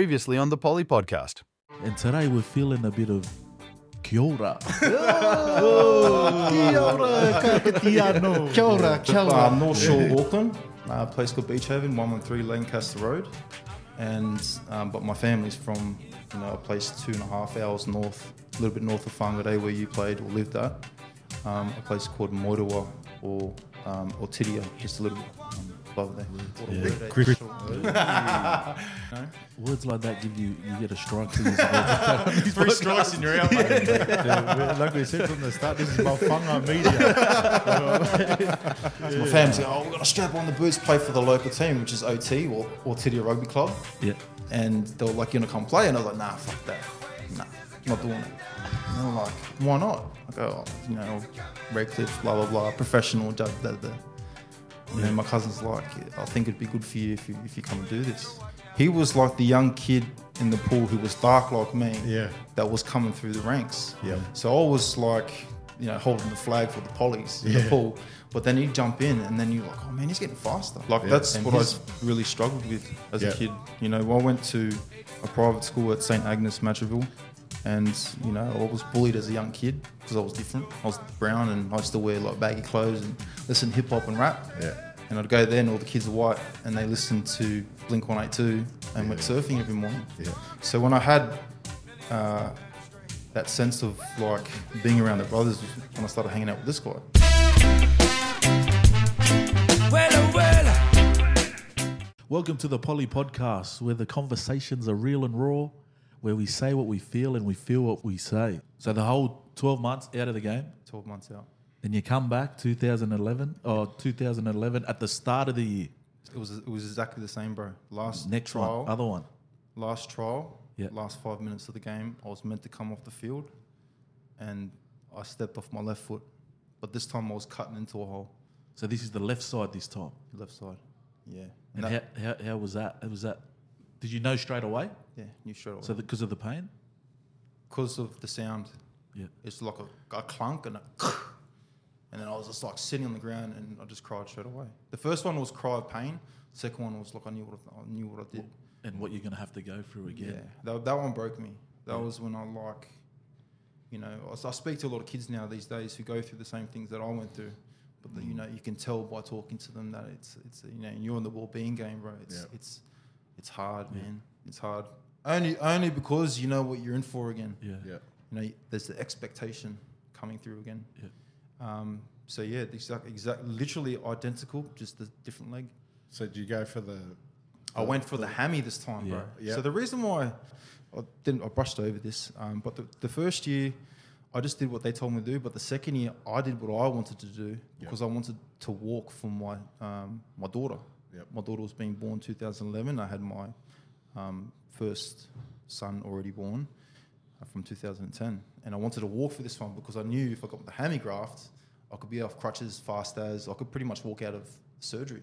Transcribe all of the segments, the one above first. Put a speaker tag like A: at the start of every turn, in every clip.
A: Previously on the Poly podcast.
B: And today we're feeling a bit of kia ora.
C: Kia ora, kakatiano. Kia ora, kia ora.
D: Uh, North Shore, Auckland, uh, a place called Beachhaven, 113 Lancaster Road. And um, but my family's from you know a place two and a half hours north, a little bit north of Whangarei where you played or lived at. Um, a place called Moerewa or um, or Tiria, just a little bit um, above there.
B: Words like that give you you get a strike through your
D: Three strikes and you're out. mate.
C: Yeah, like we said from the start, this is about whanga media.
D: My family's like, oh, we've got to strap on the boots, play for the local team, which is OT or, or Tiria Rugby Club.
B: Yeah.
D: And they were like, "You're gonna come play? And I was like, nah, fuck that. Nah, not doing it. And they were like, why not? I go, oh, you know, Redcliffe, blah, blah, blah, professional, da, da, da. You know, my cousin's like, I think it'd be good for you if you, if you come and do this. He was like the young kid in the pool who was dark like me
C: Yeah.
D: that was coming through the ranks.
C: Yeah.
D: So I was like, you know, holding the flag for the pollies in the
C: Yeah.
D: pool. But then he'd jump in and then you're like, oh man, he's getting faster. Like
C: Yeah.
D: that's
C: And
D: what I really struggled with as
C: Yeah.
D: a kid. You know, I went to a private school at St. Agnes, Matraville. And, you know, I was bullied as a young kid because I was different. I was brown and I used to wear like baggy clothes and listen to hip hop and rap.
C: Yeah.
D: And I'd go there and all the kids are white and they listened to Blink 182 and went surfing every morning.
C: Yeah.
D: So when I had uh, that sense of like being around the brothers when I started hanging out with this guy.
B: Welcome to the Poly Podcast, where the conversations are real and raw, where we say what we feel and we feel what we say. So the whole 12 months out of the game,
D: 12 months out.
B: And you come back 2011 or 2011 at the start of the year.
D: It was it was exactly the same, bro. Last
B: Next
D: trial,
B: one, other one.
D: last trial,
B: Yeah.
D: last five minutes of the game, I was meant to come off the field, and I stepped off my left foot, but this time I was cutting into a hole,
B: So this is the left side this time.
D: left side. Yeah.
B: And
D: that-
B: how, how, how was that? How was that? Did you know straight away?
D: yeah, you straight away.
B: So because of the pain?
D: because of the sound,
B: Yeah.
D: it's like a, a clunk and a and then I was just like sitting on the ground and I just cried straight away. The first one was cry of pain. Second one was like I knew what I, I knew what I did.
B: And what you're going to have to go through again.
D: Yeah, that, that one broke me. That was when I like, you know, I speak to a lot of kids now these days who go through the same things that I went through, but that, you mm. know you can tell by talking to them that it's it's you know and you're in the well-being game, bro. It's
C: Yeah.
D: it's it's hard,
B: Yeah.
D: man. It's hard. Only only because you know what you're in for again.
B: Yeah.
C: Yeah.
D: You know, there's the expectation coming through again.
B: Yeah.
D: Um, so yeah, the exact, exact, literally identical, just the different leg.
C: So do you go for the?
D: I went for the hammy this time, bro.
B: Yeah.
C: Yeah.
D: So the reason why I didn't, I brushed over this, um, but the, the first year, I just did what they told me to do. But the second year, I did what I wanted to do because I wanted to walk for my um, my daughter.
C: Yep.
D: My daughter was being born 2011. I had my um, first son already born uh, from 2010, and I wanted to walk for this one because I knew if I got the hammy graft, I could be off crutches fast as I could pretty much walk out of surgery.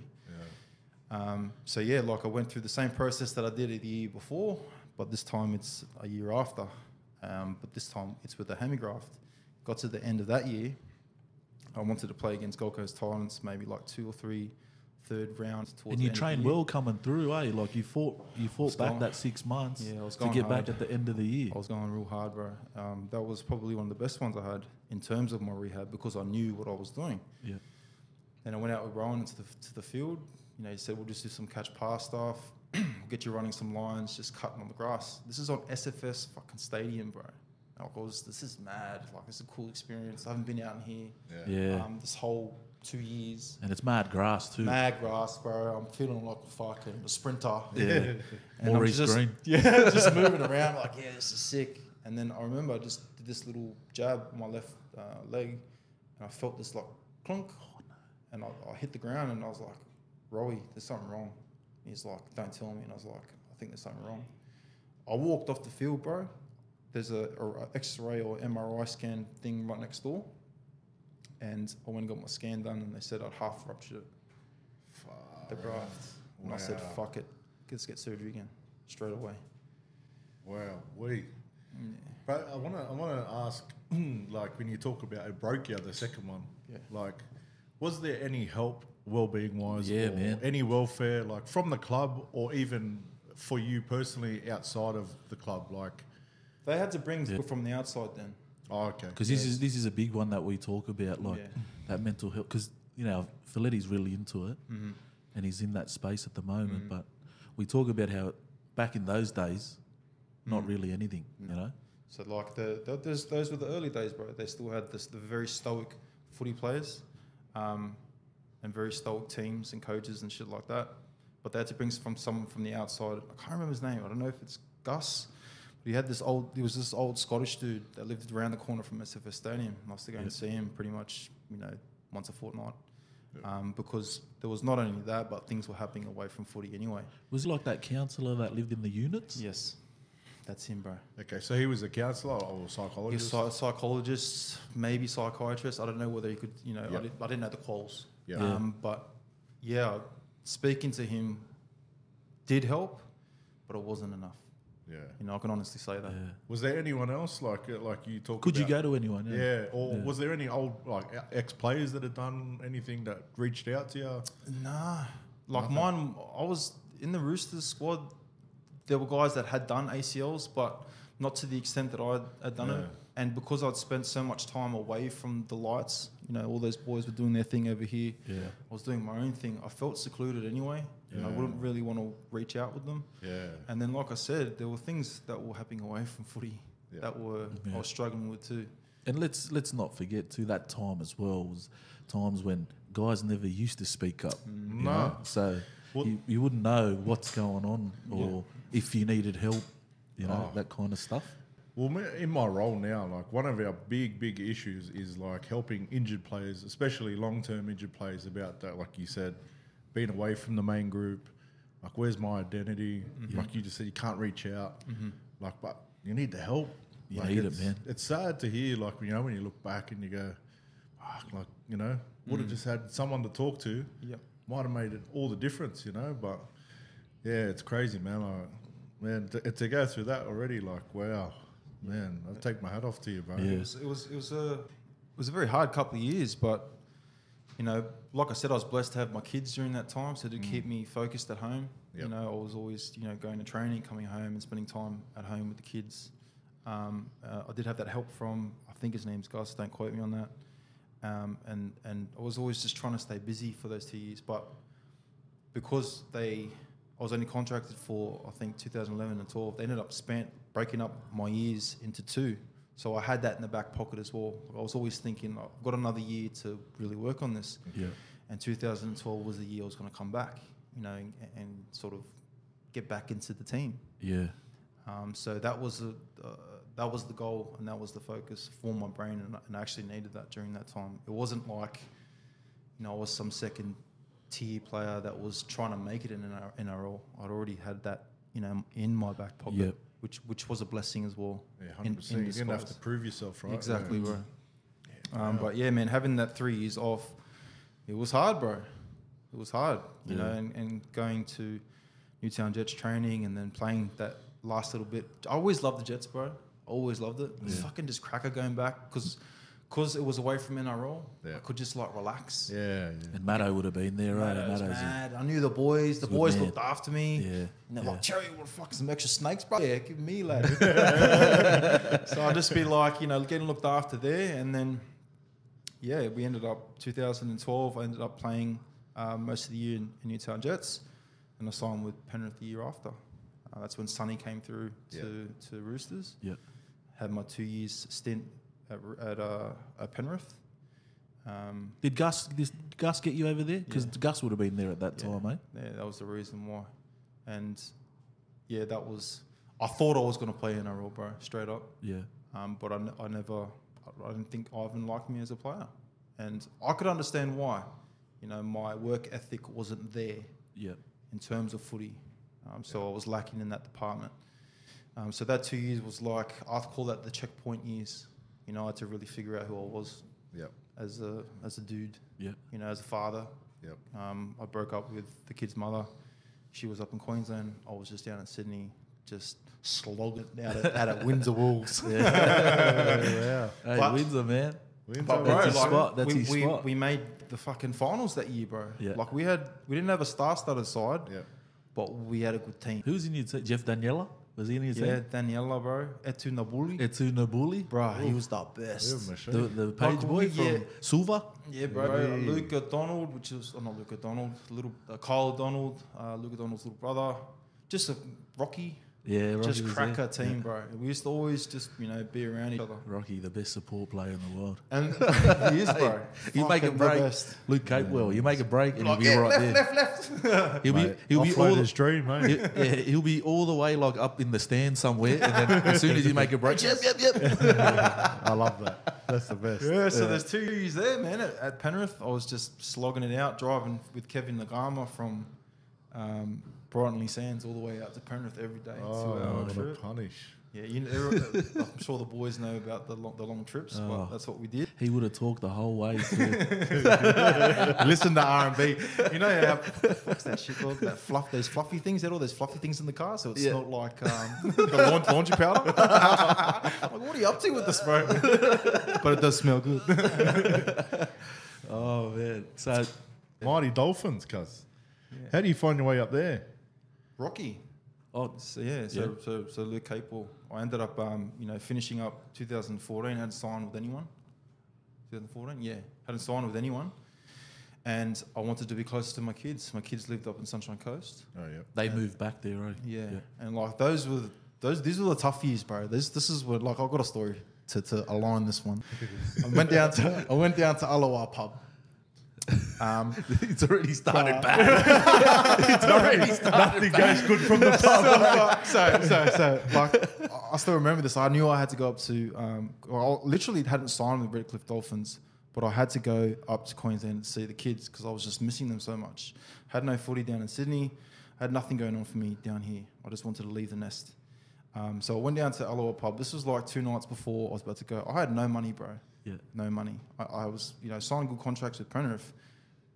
D: Um, so yeah, like I went through the same process that I did it the year before, but this time it's a year after. Um, but this time it's with the hammy graft. Got to the end of that year, I wanted to play against Gold Coast Titans, maybe like two or three third rounds towards
B: And
D: the
B: you
D: end of the
B: trained well coming through, eh? Like you fought, you fought back
D: going-
B: that six months
D: Yeah, I was going
B: to
D: going
B: get back at the end of the year.
D: I was going real hard, bro. Um, that was probably one of the best ones I had in terms of my rehab because I knew what I was doing.
B: Yeah,
D: Then I went out with Rowan into the, to the field. You know, he said, we'll just do some catch pass stuff. we'll get you running some lines, just cutting on the grass. This is on SFS fucking stadium, bro. I was, this is mad. Like, it's a cool experience. I haven't been out in here
B: yeah.
D: um, this whole two years.
B: and it's mad grass too.
D: Mad grass, bro. I'm feeling like a fucking a sprinter.
B: Yeah,
D: And
B: Maurice
D: just,
B: Green.
D: Yeah, just moving around like, yeah, this is sick. And then I remember I just did this little jab on my left uh, leg, and I felt this like clunk, and I, I hit the ground, and I was like, Rowie, there's something wrong. He's like, don't tell me, and I was like, I think there's something wrong. I walked off the field, bro. There's a, a X-ray or MRI scan thing right next door, and I went and got my scan done, and they said I'd half ruptured it, the graft. And I said, fuck it, let's get surgery again, straight away.
C: Wow, we. But I want to I want to ask, like when you talk about it broke you the second one,
D: Yeah.
C: like, was there any help well-being wise?
B: Yeah,
C: or
B: man.
C: Any welfare, like from the club or even for you personally outside of the club? Like,
D: They had to bring people from the outside then.
C: Oh, okay.
B: Because this is this is a big one that we talk about, like
D: Yeah.
B: that mental health. Because you know, Filletti's really into it,
D: Mm-hmm.
B: and he's in that space at the moment. But we talk about how back in those days, not
D: Mm.
B: really anything. You know,
D: So like the, the those, those were the early days, bro. They still had this the very stoic footy players, um, and very stoic teams and coaches and shit like that. But they had to bring from someone from the outside. I can't remember his name. I don't know if it's Gus. But he had this old. There was this old Scottish dude that lived around the corner from SFS Stadium. I used to go and see him pretty much, you know, once a fortnight. Um, because there was not only that, but things were happening away from footy anyway.
B: was it like that counsellor that lived in the units?
D: Yes, that's him, bro.
C: Okay, so he was a counsellor or a
D: He's
C: psychologist.
D: a psychologist, maybe psychiatrist. I don't know whether he could, you know, I,
C: Yep.
D: did, I didn't know the quals.
C: Yeah.
D: Um, but yeah, speaking to him did help, but it wasn't enough.
C: Yeah.
D: You know, I can honestly say that.
B: Yeah.
C: Was there anyone else like uh, like you talked?
B: To Could you go to anyone?
C: Yeah, or
B: Yeah.
C: was there any old like ex players that had done anything that reached out to you?
D: Nah, like mine, I was in the Roosters squad. There were guys that had done ACLs, but not to the extent that I had done it.
C: Yeah.
D: And because I'd spent so much time away from the lights, you know, all those boys were doing their thing over here.
B: Yeah.
D: I was doing my own thing. I felt secluded anyway, and I wouldn't really want to reach out with them.
C: Yeah,
D: And then, like I said, there were things that were happening away from footy
C: Yeah.
D: that were
B: Yeah.
D: I was struggling with too.
B: And let's let's not forget too that time as well was times when guys never used to speak up. you mm.
C: No.
B: know? So
C: Well-
B: you, you wouldn't know what's going on or if you needed help, you know,
C: Oh.
B: that kind of stuff.
C: Well, in my role now, like one of our big, big issues is like helping injured players, especially long-term injured players, about that. Like you said, being away from the main group. Like, where's my identity?
B: Mm-hmm.
C: Like you just said, you can't reach out. Like, but you need the help.
B: You
C: like
B: need it,
C: it's,
B: man.
C: It's sad to hear, like you know, when you look back and you go, "Fuck," like you know, would
B: Mm.
C: have just had someone to talk to.
D: Yep.
C: Might have made it all the difference, you know. But yeah, it's crazy, man. Like, man, to, to go through that already, like, wow, man, I'll take my hat off to you, bro.
B: Yeah.
D: It was, it was it was a it was a very hard couple of years, but you know, like I said, I was blessed to have my kids during that time, so to keep me focused at home.
C: Yep.
D: You know, I was always you know going to training, coming home, and spending time at home with the kids. Um, uh, I did have that help from I think his name's Gus. Don't quote me on that. Um, and and I was always just trying to stay busy for those two years, but because they I was only contracted for I think 2011 and 12. They ended up spent breaking up my years into two, so I had that in the back pocket as well. I was always thinking I've got another year to really work on this.
B: Yeah.
D: And 2012 was the year I was going to come back, you know, and, and sort of get back into the team.
B: Yeah.
D: Um, so that was a, uh, that was the goal and that was the focus for my brain, and, I- and I actually needed that during that time. It wasn't like, you know, I was some second tier player that was trying to make it in an NRL. I'd already had that, you know, in my back pocket,
B: Yep.
D: Which which was a blessing as well.
C: Yeah, hundred percent.
D: in
C: You didn't have to prove yourself, right?
D: Exactly,
C: Yeah.
D: bro. Um, but yeah, man, having that three years off, it was hard, bro. It was hard, you know, and, and going to Newtown Jets training and then playing that last little bit. I always loved the Jets, bro. Always loved it. It
B: Yeah.
D: fucking just cracker going back because because it was away from NRL.
C: Yeah.
D: I could just like relax.
C: Yeah, yeah.
B: And Matto would have been there, right?
D: Mad, I was mad. I knew the boys. The boys
B: man.
D: looked after me.
B: Yeah.
D: And they're
B: yeah.
D: like, Cherry, what the fuck, some extra snakes, bro? Yeah, give me, lad. so I'd just be like, you know, getting looked after there. And then, yeah, we ended up, 2012, I ended up playing uh, most of the year in, in Newtown Jets. And I signed with Penrith the year after. Uh, that's when Sonny came through to, to Roosters.
B: Yeah.
D: Had my two years stint at, at, uh, at Penrith. Um,
B: Did Gus did Gus get you over there? Because
D: Yeah.
B: Gus would have been there at that
D: Yeah.
B: time, mate.
D: Yeah, that was the reason why. And yeah, that was. I thought I was going to play NRL, bro, straight up.
B: Yeah.
D: Um, but I, n- I never. I didn't think Ivan liked me as a player, and I could understand why. You know, my work ethic wasn't there
B: Yeah.
D: in terms of footy, um, so I was lacking in that department. Um, so that two years was like I call that the checkpoint years. You know, I had to really figure out who I was
C: Yep.
D: as a as a dude.
B: Yeah.
D: You know, as a father,
C: Yep.
D: um, I broke up with the kid's mother. She was up in Queensland. I was just down in Sydney, just slogging it out at, out at Windsor Wolves.
C: yeah.
B: Hey,
D: But-
B: Windsor, man.
C: Wins
D: But bro,
B: That's
D: like,
B: spot, that's
D: we,
B: his
D: we,
B: spot.
D: we made the fucking finals that year, bro.
B: Yeah.
D: Like we had, we didn't have a star-studded side,
C: Yep.
D: but we had a good team.
B: Who's in your team? Jeff Daniela? Was he in your
D: Yeah? Daniela, bro. Etu Nabuli.
B: Etu Nabuli?
D: bro, he was the best.
B: The, the page boy from
D: yeah.
B: Suva?
D: Yeah, bro.
C: Right.
D: Luca Donald, which is oh, not Luca Donald, little uh, Kyle Donald, uh, Luca Donald's little brother. Just a Rocky,
B: Yeah, Rocky
D: just
B: was
D: cracker
B: there.
D: team, bro. We used to always just you know be around each other.
B: Rocky, the best support player in the world.
D: And he is, bro.
B: You make a break,
D: best.
B: Luke Capewell. You make a break, and
D: Like,
B: he'll be
D: yeah,
B: right
D: left,
B: there.
D: left, left.
B: He'll be he'll be all
C: offloader's dream, mate.
B: he- yeah, he'll be all the way like up in the stand somewhere, and then as soon as you make a break, yep, yep, yep.
C: I love that. That's the best.
D: Yeah, so there's two years there, man. At, at Penrith, I was just slogging it out, driving with Kevin Naiqama from um, Brighton-Le-Sands all the way out to Penrith every day.
C: Oh, what a
D: trip.
C: punish.
D: Yeah, you know, I'm sure the boys know about the long, the long trips,
B: Oh.
D: but that's what we did.
B: He would have talked the whole way.
D: Listen to R and B. You know how what's that shit called? That fluff, those fluffy things. Had all those fluffy things in the car, so it
B: Yeah.
D: smelled like um, the laundry, laundry powder. like, what are you up to with this, bro? but it does smell good.
B: oh man! So
C: Mighty Dolphins, cuz. How do you find your way up there?
D: Rocky.
B: oh,
D: So yeah, so
B: Yeah.
D: so so Luke Capewell. I ended up um, you know finishing up 2014. Hadn't signed with anyone. 2014, yeah, hadn't signed with anyone, and I wanted to be closer to my kids. My kids lived up in Sunshine Coast.
C: Oh, yeah.
B: they moved back there, right?
D: Yeah. and like those were the- those. These were the tough years, bro. This this is what like I've got a story to, to align this one. I went down to I went down to Alawa pub. Um,
B: it's already started
D: But-
B: bad. it's already started.
C: Nothing goes good from the pub.
D: so, so, so, like, I- still remember this. I knew I had to go up to, um, well, I literally hadn't signed with Redcliffe Dolphins, but I had to go up to Queensland to see the kids because I was just missing them so much. Had no footy down in Sydney, had nothing going on for me down here. I just wanted to leave the nest. Um, so I went down to Alawa Pub. This was like two nights before I was about to go. I had no money, bro.
B: Yeah.
D: No money. I, I was, you know, signing good contracts with Penrith,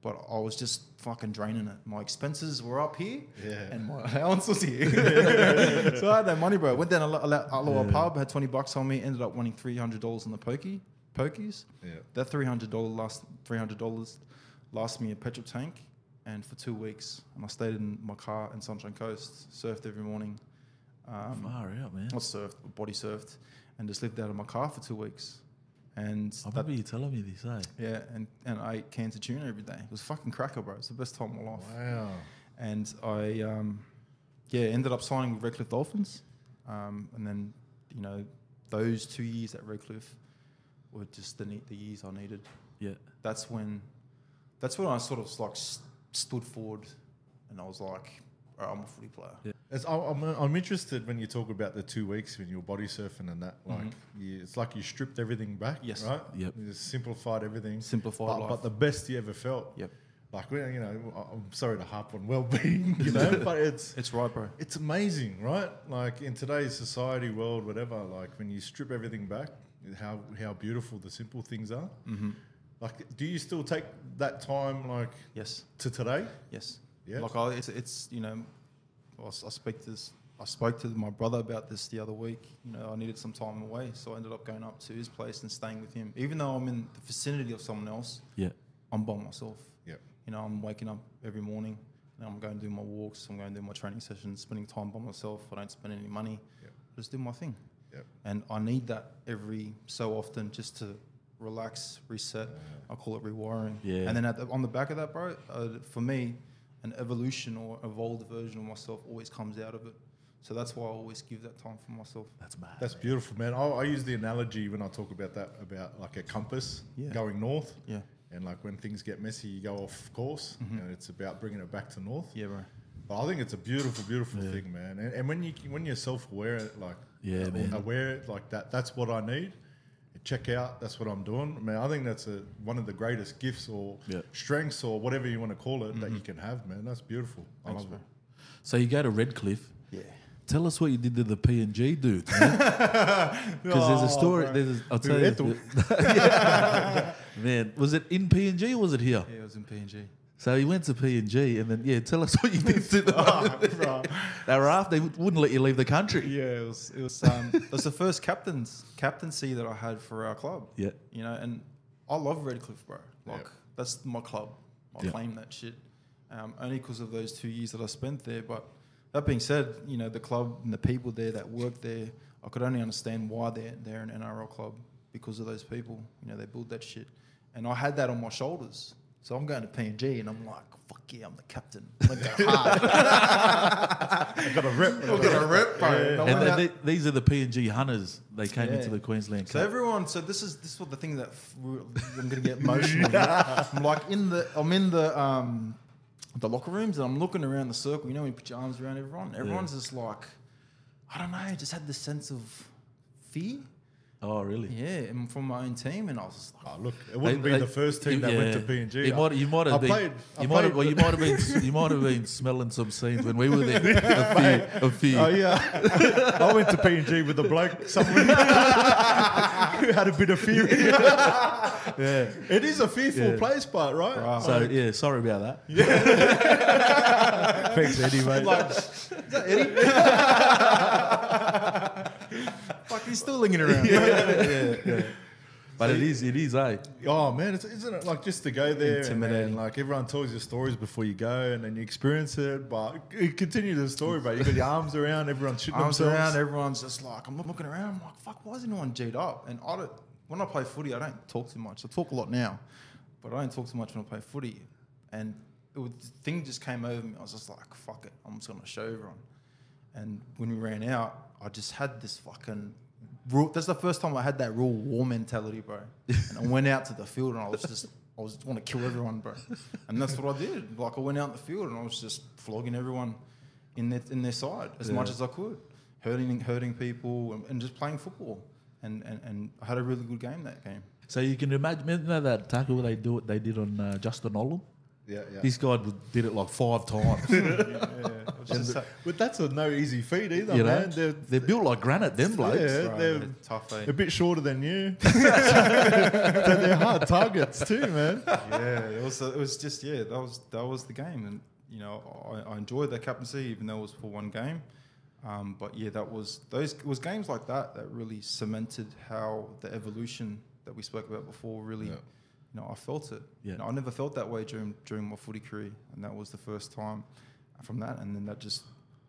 D: but I was just fucking draining it. My expenses were up here,
C: Yeah.
D: and my allowance was here. so I had no money, bro. Went down to Alawa
B: Yeah.
D: Pub, had twenty bucks on me. Ended up winning three hundred dollars on the pokey, pokies.
C: Yeah.
D: That three hundred dollar last three hundred dollars last me a petrol tank, and for two weeks, and I stayed in my car in Sunshine Coast, surfed every morning. Um,
B: Far out, man.
D: I surfed, body surfed, and just lived out of my car for two weeks. And
B: I
D: that,
B: remember you telling me this, eh?
D: yeah, and, and I ate cans of tuna every day. It was fucking cracker, bro. It's the best time of my life.
C: Wow.
D: And I, um, yeah, ended up signing with Redcliffe Dolphins. Um, and then, you know, those two years at Redcliffe were just the, ne- the years I needed.
B: Yeah.
D: That's when, that's when I sort of like s- stood forward and I was like, "All right, I'm a footy player.
B: Yeah.
C: I- I'm, I'm interested when you talk about the two weeks when you're body surfing and that. Like, you, it's like you stripped everything back,
D: Yes.
C: right?
B: Yep.
C: You just simplified everything.
D: Simplified
C: but,
D: life.
C: but the best you ever felt.
D: Yep.
C: Like, you know, I'm sorry to harp on well-being, you know, but it's
D: It's right, bro.
C: it's amazing, right? Like in today's society, world, whatever. Like when you strip everything back, how how beautiful the simple things are.
D: Mm-hmm.
C: Like, do you still take that time, like
D: Yes.
C: to today?
D: Yes.
C: Yeah.
D: Like I, it's, it's you know, I, s- I speak to this. I spoke to my brother about this the other week. You know, I needed some time away, so I ended up going up to his place and staying with him. Even though I'm in the vicinity of someone else,
B: Yeah.
D: I'm by myself.
C: Yeah.
D: You know, I'm waking up every morning and I'm going to do my walks. I'm going to do my training sessions, spending time by myself. I don't spend any money.
C: Yep.
D: I just do my thing.
C: Yep.
D: And I need that every so often just to relax, reset. I call it rewiring.
B: Yeah.
D: And then at the, on the back of that, bro, uh, for me, an evolution or evolved version of myself always comes out of it. So that's why I always give that time for myself.
B: That's mad.
C: That's beautiful, man. I, I use the analogy when I talk about that about like a compass
D: Yeah.
C: going north,
D: Yeah.
C: and like when things get messy, you go off course.
D: Mhm.
C: And it's about bringing it back to north.
D: Yeah, bro.
C: But I think it's a beautiful, beautiful
B: Yeah.
C: thing, man. And, and when you when you're self aware, like
B: Yeah,
C: uh,
B: man.
C: aware like that, that's what I need. Check out, that's what I'm doing. I mean, I think that's a, one of the greatest gifts or
B: Yeah.
C: strengths or whatever you want to call it that you mm-hmm. can have, man. That's beautiful. I love
D: bro.
C: it.
B: So you go to Redcliffe.
D: Yeah.
B: Tell us what you did to the P and G dude. Because there's a oh, story.
C: bro.
B: There's a, I'll tell you. Yeah. Man, was it in P and G or was it here?
D: Yeah, it was in PNG.
B: So he went to P and G, and then yeah, tell us what you did to them.
D: bro.
B: they were after. They wouldn't let you leave the country.
D: Yeah, it was it was um, it was the first captain's captaincy that I had for our club.
B: Yeah.
D: You know, and I love Redcliffe, bro. Like
C: Yeah.
D: that's my club. I
B: Yeah.
D: claim that shit. um, only because of those two years that I spent there. But that being said, you know, the club and the people there that work there, I could only understand why they're, they're an NRL club because of those people. You know, they build that shit. And I had that on my shoulders. So I'm going to PNG and I'm like, fuck yeah, I'm the captain. I'm going to go hard.
C: I got a rep.
D: I'm going to rip, bro. And
B: And they, they- these are the PNG hunters. They came
D: Yeah.
B: into the Queensland
D: So
B: Cup.
D: everyone, so this is this is what the thing that I'm gonna get emotional. I'm like in the I'm in the um the locker rooms and I'm looking around the circle. You know, when you put your arms around everyone, everyone's just like, I don't know, just had this sense of fear.
B: Oh, really?
D: Yeah, and from my own team, and I was just like,
C: Oh, look, it wouldn't
B: They-
C: be
B: they-
C: the first team that went to
B: yeah.
C: PNG.
B: You might, you might have
C: I
B: been,
C: played-
B: you might have, well, you might have been, you might have been smelling some scenes when we were there. of fear, of fear.
C: Oh yeah, I went to PNG with a bloke, someone who had a bit of fear. yeah, it is a fearful
B: Yeah.
C: place, but right.
B: So yeah, sorry about that.
C: Yeah, Thanks, Eddie, mate.
D: Fuck, he's still lingering around.
B: yeah, yeah. But it is, it is, eh?
C: Oh man, it's, isn't it like just to go there and,
D: Intimidating.
C: and, like everyone tells you stories before you go and then you experience it, but you continue the story, but you got your arms around, everyone's shitting
D: arms
C: themselves.
D: around, everyone's just like, I'm looking around, I'm like, fuck, why is anyone G'd up? And I don't, when I play footy, I don't talk too much. I talk a lot now, but I don't talk too much when I play footy. And it was, the thing just came over me. I was just like, fuck it, I'm just gonna show everyone. And when we ran out, I just had this fucking. Real, that's the first time I had that real war mentality, bro. And I went out to the field and I was just, I was just want to kill everyone, bro. And that's what I did. Like I went out in the field and I was just flogging everyone in their in their side as much as I could, hurting hurting people and, and just playing football. And, and and I had a really good game that game.
B: So you can imagine you know that tackle they do it they did on uh, Justin Olam.
C: Yeah, yeah.
B: This guy did it like five times.
C: but that's a no easy feat either,
B: you know,
C: man. They're,
B: they're built like granite. Them blokes.
C: yeah,
D: Right,
C: they're
D: they're tough, eh?
C: a bit shorter than you. so they're hard targets too, man.
D: yeah, it was it was just yeah, that was that was the game, and you know I, I enjoyed that captaincy even though it was for one game. Um, but yeah, that was those it was games like that that really cemented how the evolution that we spoke about before really.
C: Yeah.
D: You know, I felt it.
B: Yeah.
D: You know, I never felt that way during during my footy career, and that was the first time from that. And then that just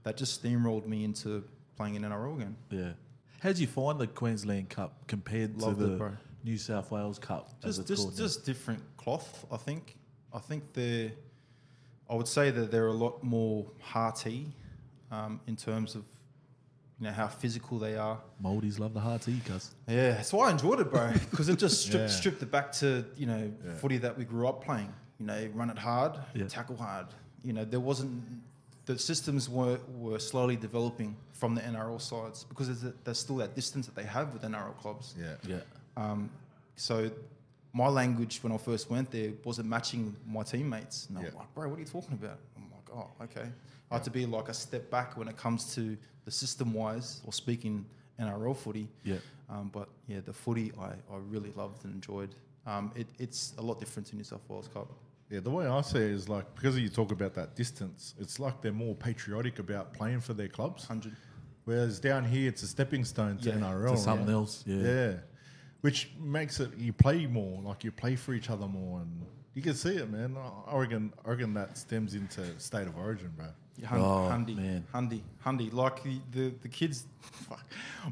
D: that just steamrolled me into playing in NRL again.
B: Yeah. How did you find the Queensland Cup compared
D: Loved
B: to the
D: bro.
B: New South Wales Cup?
D: just just just different cloth. I think. I think they're. I would say that they're a lot more hearty, um, in terms of, you know how physical they are.
B: Maldies love the hard tea, cuz.
D: Yeah, that's why I enjoyed it, bro. Because it just stripped,
C: Yeah.
D: stripped it back to you know
C: Yeah.
D: footy that we grew up playing. You know, run it hard,
B: Yeah.
D: tackle hard. You know, there wasn't the systems were were slowly developing from the NRL sides because there's, a, there's still that distance that they have with NRL clubs.
C: Yeah.
B: Yeah.
D: Um, so my language when I first went there wasn't matching my teammates. And I'm
C: Yeah.
D: like, bro, what are you talking about? I'm like, oh, okay. I had to be like a step back when it comes to the system wise or speaking NRL footy.
B: Yeah.
D: Um, but yeah, the footy I, I really loved and enjoyed. Um, it, it's a lot different to New South Wales Cup.
C: Yeah, the way I see it is like because you talk about that distance, it's like they're more patriotic about playing for their clubs.
D: 100.
C: Whereas down here, it's a stepping stone to
D: Yeah,
C: NRL.
B: To something
C: right?
B: else. Yeah.
C: Yeah. Which makes it you play more, like you play for each other more, and you can see it, man. I reckon, I reckon that stems into state of origin, bro.
D: Yeah, Hun-
B: Oh,
D: Hundy,
B: man.
D: Hundy, Hundy. Like the, the, the kids, fuck.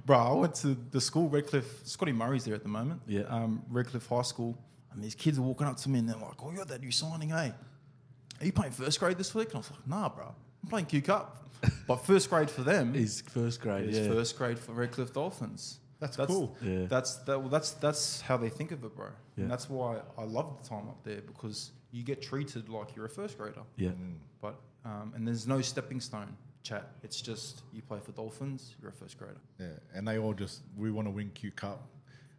D: bro. I went to the school, Redcliffe. Scotty Murray's there at the moment.
B: Yeah.
D: Um, Redcliffe High School, and these kids are walking up to me and they're like, "Oh, you're that new signing, eh? Are you playing first grade this week?" And I was like, "Nah, bro. I'm playing Q Cup." but first grade for them
B: He's first grade.
D: is
B: yeah.
D: first grade for Redcliffe Dolphins.
C: That's cool.
B: Yeah.
D: That's that. Well, that's that's how they think of it, bro.
B: Yeah.
D: And that's why I love the time up there because you get treated like you're a first grader.
B: Yeah.
D: But um, and there's no stepping stone chat. It's just you play for Dolphins, you're a first grader.
C: Yeah, and they all just we want to win Q Cup.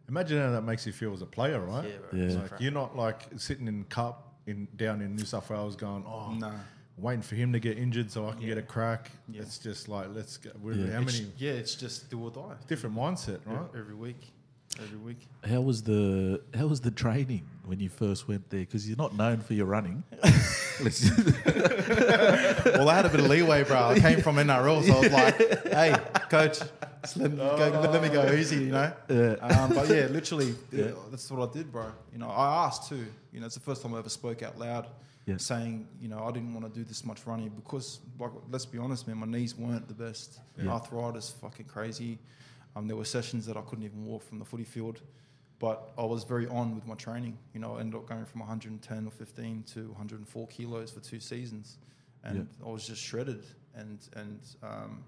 C: Imagine how that makes you feel as a player, right?
D: Yeah.
B: Yeah.
C: Like you're not like sitting in Cup in down in New South Wales going, oh,
D: Nah.
C: waiting for him to get injured so I can
D: Yeah.
C: get a crack.
D: Yeah.
C: It's just like let's go. We're,
B: Yeah.
C: How
D: It's-
C: many
D: yeah, it's just do or die.
C: different mindset,
D: Every-
C: right?
D: Every week, every week.
B: How was the How was the training when you first went there? Because you're not known for your running.
D: Well, I had a bit of leeway, bro. I came from NRL, so I was like, "Hey, coach, let, me go, let me go easy," you know.
B: Yeah.
D: Um, but yeah, literally,
B: Yeah.
D: yeah, that's what I did, bro. You know, I asked too. You know, it's the first time I ever spoke out loud
B: Yeah.
D: saying, you know, I didn't want to do this much running because, like, let's be honest, man, my knees weren't the best. Arthritis, fucking crazy. Um, there were sessions that I couldn't even walk from the footy field, but I was very on with my training. You know, I ended up going from 110 or 15 to 104 kilos for two seasons, and I was just shredded. And and um,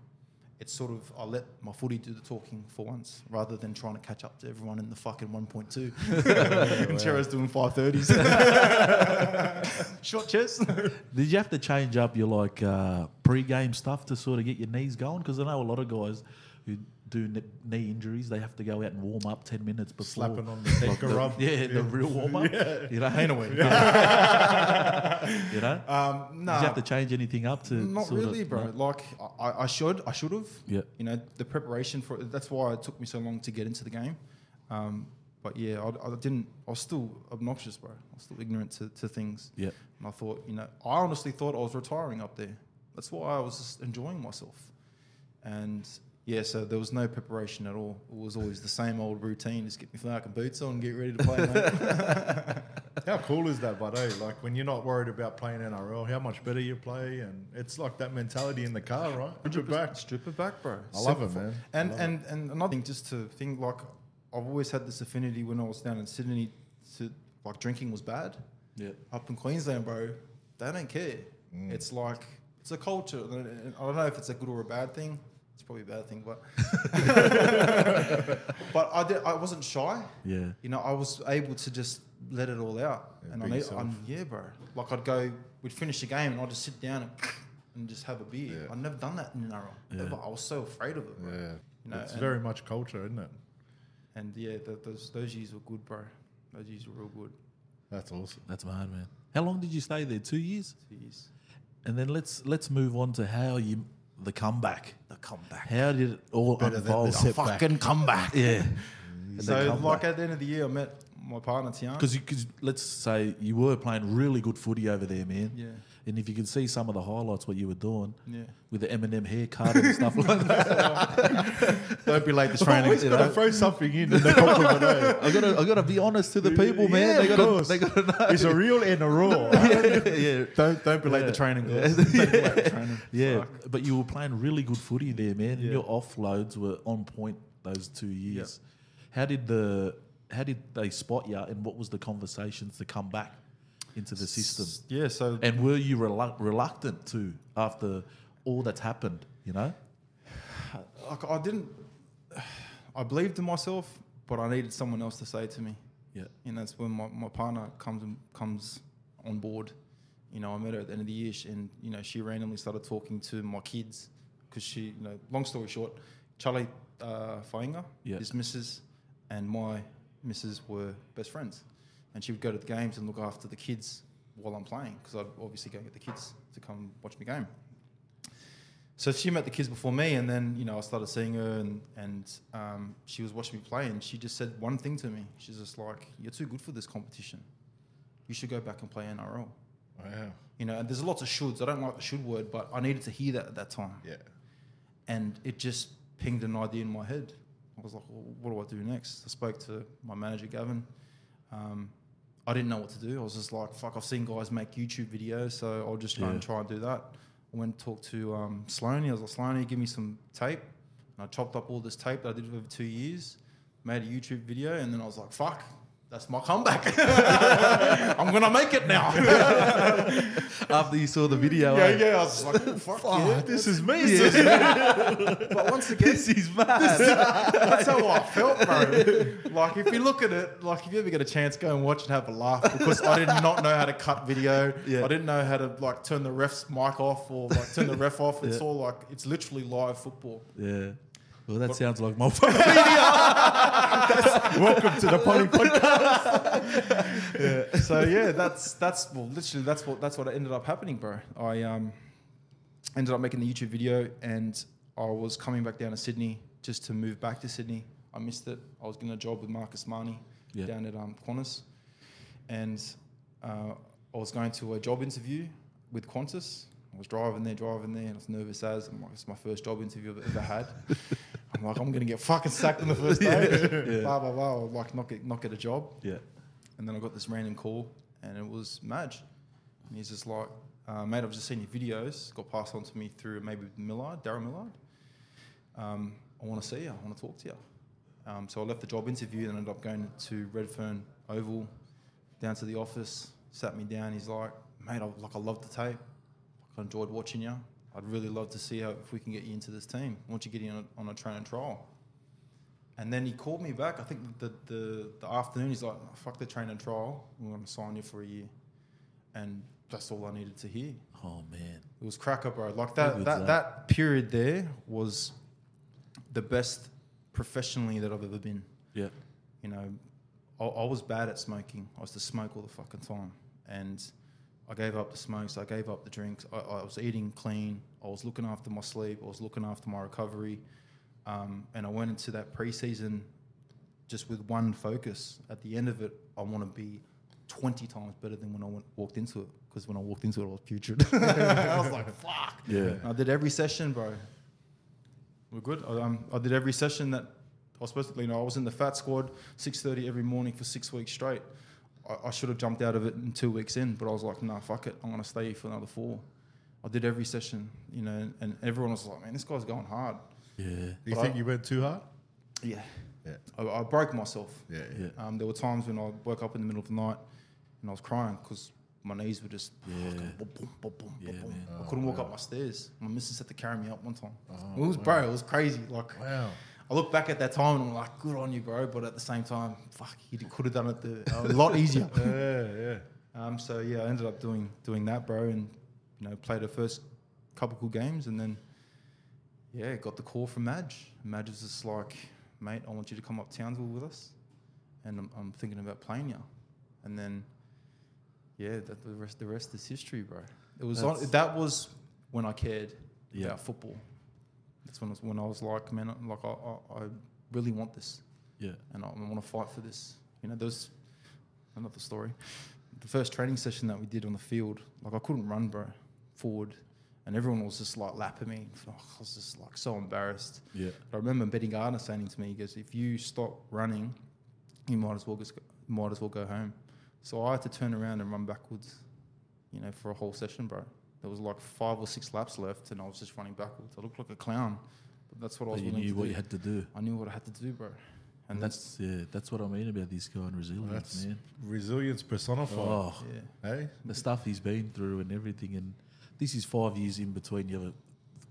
D: it's sort of I let my footy do the talking for once, rather than trying to catch up to everyone in the fucking 1.2. and Cherro's doing 530s. Short chest.
B: Did you have to change up your like uh, pre-game stuff to sort of get your knees going? Because I know a lot of guys who do knee injuries, they have to go out and warm up ten minutes before.
C: Slapping on the
B: the-
C: rub.
B: Yeah, the real warm up. You know, you know.
D: Um,
B: Did
D: nah,
B: you have to change anything up to?
D: not
B: sort of-
D: really, bro.
B: no?
D: Like I, I should, I should have.
B: Yeah.
D: You know, the preparation for that's why it took me so long to get into the game. Um, but yeah, I, I didn't. I was still obnoxious, bro. I was still ignorant to, to things.
B: Yeah.
D: And I thought, you know, I honestly thought I was retiring up there. That's why I was just enjoying myself. And yeah, so there was no preparation at all. It was always the same old routine. Just get me fucking boots on, get ready to play, mate.
C: How cool is that, but eh? Like when you're not worried about playing NRL, how much better you play, and it's like that mentality in the car, right? Strip it back.
D: Strip it back, bro.
C: I love it, man. I
D: And
C: love
D: and and another thing, just to think, like I've always had this affinity when I was down in Sydney to like drinking was bad.
B: Yeah.
D: Up in Queensland, bro, they don't care.
C: Mm.
D: It's like it's a culture. I don't know if it's a good or a bad thing. It's probably a bad thing, but but I did, I wasn't shy.
B: Yeah.
D: You know, I was able to just let it all out.
C: Yeah,
D: and
C: be
D: I need. I'm, yeah, bro. Like I'd go, we'd finish the game and I'd just sit down and, and just have a beer.
C: Yeah.
D: I'd never done that in NRL.
B: Yeah.
D: Ever. I was so afraid of it, bro.
C: Yeah,
D: You know,
C: it's very much culture, isn't it?
D: And yeah, th- those those years were good, bro. Those years were real good.
C: That's awesome.
B: That's mad, man. How long did you stay there? Two years.
D: Two years.
B: And then let's let's move on to how you the comeback.
D: The comeback.
B: How did it all
C: Better than
B: unfold?
C: the setback.
D: Fucking comeback.
B: Yeah. And
D: So, like at the end of the year, I met my partner Tiana.
B: Because let's say you were playing really good footy over there, man.
D: Yeah.
B: And if you can see some of the highlights, what you were doing
D: Yeah.
B: with the Eminem haircut and stuff like that.
D: Don't be late to training.
C: Always got to throw something in in the compliment.
B: I gotta, I gotta be honest to the people, man.
C: Yeah,
B: they
C: of
B: gotta,
C: course.
B: they gotta know.
C: It's a real and a raw.
B: yeah,
D: Don't don't be late
B: Yeah.
D: to training, girls. Don't be late training.
B: yeah.
D: Fuck.
B: But you were playing really good footy there, man. And
D: Yeah.
B: your offloads were on point those two years. How did the, how did they spot you, and what was the conversations to come back into the system?
D: Yeah. So
B: And were you relu- reluctant to after all that's happened? You know.
D: like, I didn't. I believed in myself, but I needed someone else to say to me.
B: Yeah.
D: and that's when my, my partner comes and comes on board. You know, I met her at the end of the year, and you know, she randomly started talking to my kids because she, you know, long story short, Charlie uh, Fainga,
B: Yeah.
D: his missus, and my missus were best friends, and she would go to the games and look after the kids while I'm playing because I'd obviously go get the kids to come watch the game. So she met the kids before me, and then you know I started seeing her, and and um, she was watching me play, and she just said one thing to me. She's just like, "You're too good for this competition. You should go back and play NRL."
C: Wow.
D: You know, and there's lots of shoulds. I don't like the should word, but I needed to hear that at that time,
C: Yeah.
D: and it just pinged an idea in my head. I was like, well, "What do I do next?" I spoke to my manager Gavin. Um, I didn't know what to do. I was just like, "Fuck!" I've seen guys make YouTube videos, so I'll just go and try and do that. I went and talked to um, Sloaney. I was like, Sloaney, give me some tape. And I chopped up all this tape that I did over two years, made a YouTube video, and then I was like, fuck, that's my comeback. I'm going to make it now.
B: After you saw the video,
D: yeah,
B: eh?
D: yeah. I was like, oh, fuck yeah.
C: This is me.
D: But once again,
B: This is mad.
D: that's how I felt, bro. Like, if you look at it, like, if you ever get a chance, go and watch and have a laugh because I did not know how to cut video.
B: Yeah.
D: I didn't know how to, like, turn the ref's mic off or, like, turn the ref off. It's
B: Yeah.
D: all, like, it's literally live football.
B: yeah. Well, that sounds like my.
C: Welcome to the Poly Podcast.
D: so yeah, that's that's well, literally that's what that's what ended up happening, bro. I um ended up making the YouTube video, and I was coming back down to Sydney just to move back to Sydney. I missed it. I was getting a job with Marcus Marnie
B: Yeah.
D: down at um, Qantas, and uh, I was going to a job interview with Qantas. I was driving there, driving there, and I was nervous as I'm like, it's my first job interview I've ever had. I'm like, I'm gonna get fucking sacked on the first day.
B: Yeah.
D: Blah blah blah. Like not get not get a job.
B: yeah.
D: And then I got this random call, and it was Madge. and he's just like, uh, "Mate, I've just seen your videos. Got passed on to me through maybe Millard, Darren Millard. Um, I want to see you. I want to talk to you." Um, so I left the job interview and ended up going to Redfern Oval, down to the office. Sat me down. He's like, "Mate, I, like I love the tape. I enjoyed watching you. I'd really love to see how if we can get you into this team. Once you get in on a, on a train and trial." And then he called me back. I think the the, the afternoon. He's like, oh, "Fuck the train and trial. We're going to sign you for a year." And that's all I needed to hear.
B: Oh man.
D: It was cracker, bro. Like that that,
B: that?
D: that period there was the best professionally that I've ever been.
B: Yeah.
D: You know, I, I was bad at smoking. I was to smoke all the fucking time, and I gave up the smokes. I gave up the drinks. I, I was eating clean. I was looking after my sleep. I was looking after my recovery, um, and I went into that preseason just with one focus. At the end of it, I want to be twenty times better than when I went, walked into it. Because when I walked into it, I was putrid. I was like, "Fuck."
B: Yeah.
D: I did every session, bro. We're good. I, um, I did every session that I was supposed to. You know, I was in the fat squad, six thirty every morning for six weeks straight. I, I should have jumped out of it in two weeks in, but I was like, nah, fuck it. I'm gonna stay here for another four. I did every session, you know, and everyone was like, man, this guy's going hard.
B: Yeah.
C: Do you
D: But
C: think
D: I-
C: you went too hard?
D: Yeah.
C: Yeah.
D: I, I broke myself.
C: Yeah.
B: Yeah.
D: Um, there were times when I woke up in the middle of the night and I was crying because my knees were just
B: Yeah.
D: boom, boom, boom, boom,
B: Yeah,
D: boom, boom.
B: man.
D: I couldn't walk up my stairs. My missus had to carry me up one time. it was bro, it was crazy. Like
C: Wow.
D: I look back at that time and I'm like, good on you, bro. But at the same time, fuck, you could have done it the, a lot easier.
C: Yeah, yeah.
D: Um, so yeah, I ended up doing doing that, bro, and you know played the first couple cool games, and then yeah, got the call from Madge. Madge was just like, mate, I want you to come up Townsville with us, and I'm, I'm thinking about playing you, and then yeah, that the rest the rest is history, bro. It was on, that was when I cared
B: Yeah.
D: about football. That's when I was, when I was like, man, like I, I, I really want this
B: Yeah.
D: and I, want to fight for this. You know, there's another story. The first training session that we did on the field, like I couldn't run, bro, forward, and everyone was just like lapping me. Oh, I was just like so embarrassed.
B: Yeah.
D: But I remember Betty Gardner saying to me, he goes, "If you stop running, you might as well just go, might as well go home." So I had to turn around and run backwards, you know, for a whole session, bro. There was like five or six laps left, and I was just running backwards. I looked like a clown, but that's what I was
B: But you
D: willing
B: knew
D: to
B: what
D: do.
B: you had to do.
D: I knew what I had to do, bro.
B: And that's yeah, that's what I mean about this guy and resilience,
C: That's
B: man.
C: resilience personified.
B: Oh,
D: yeah.
C: Hey?
B: the stuff he's been through and everything, and this is five years in between your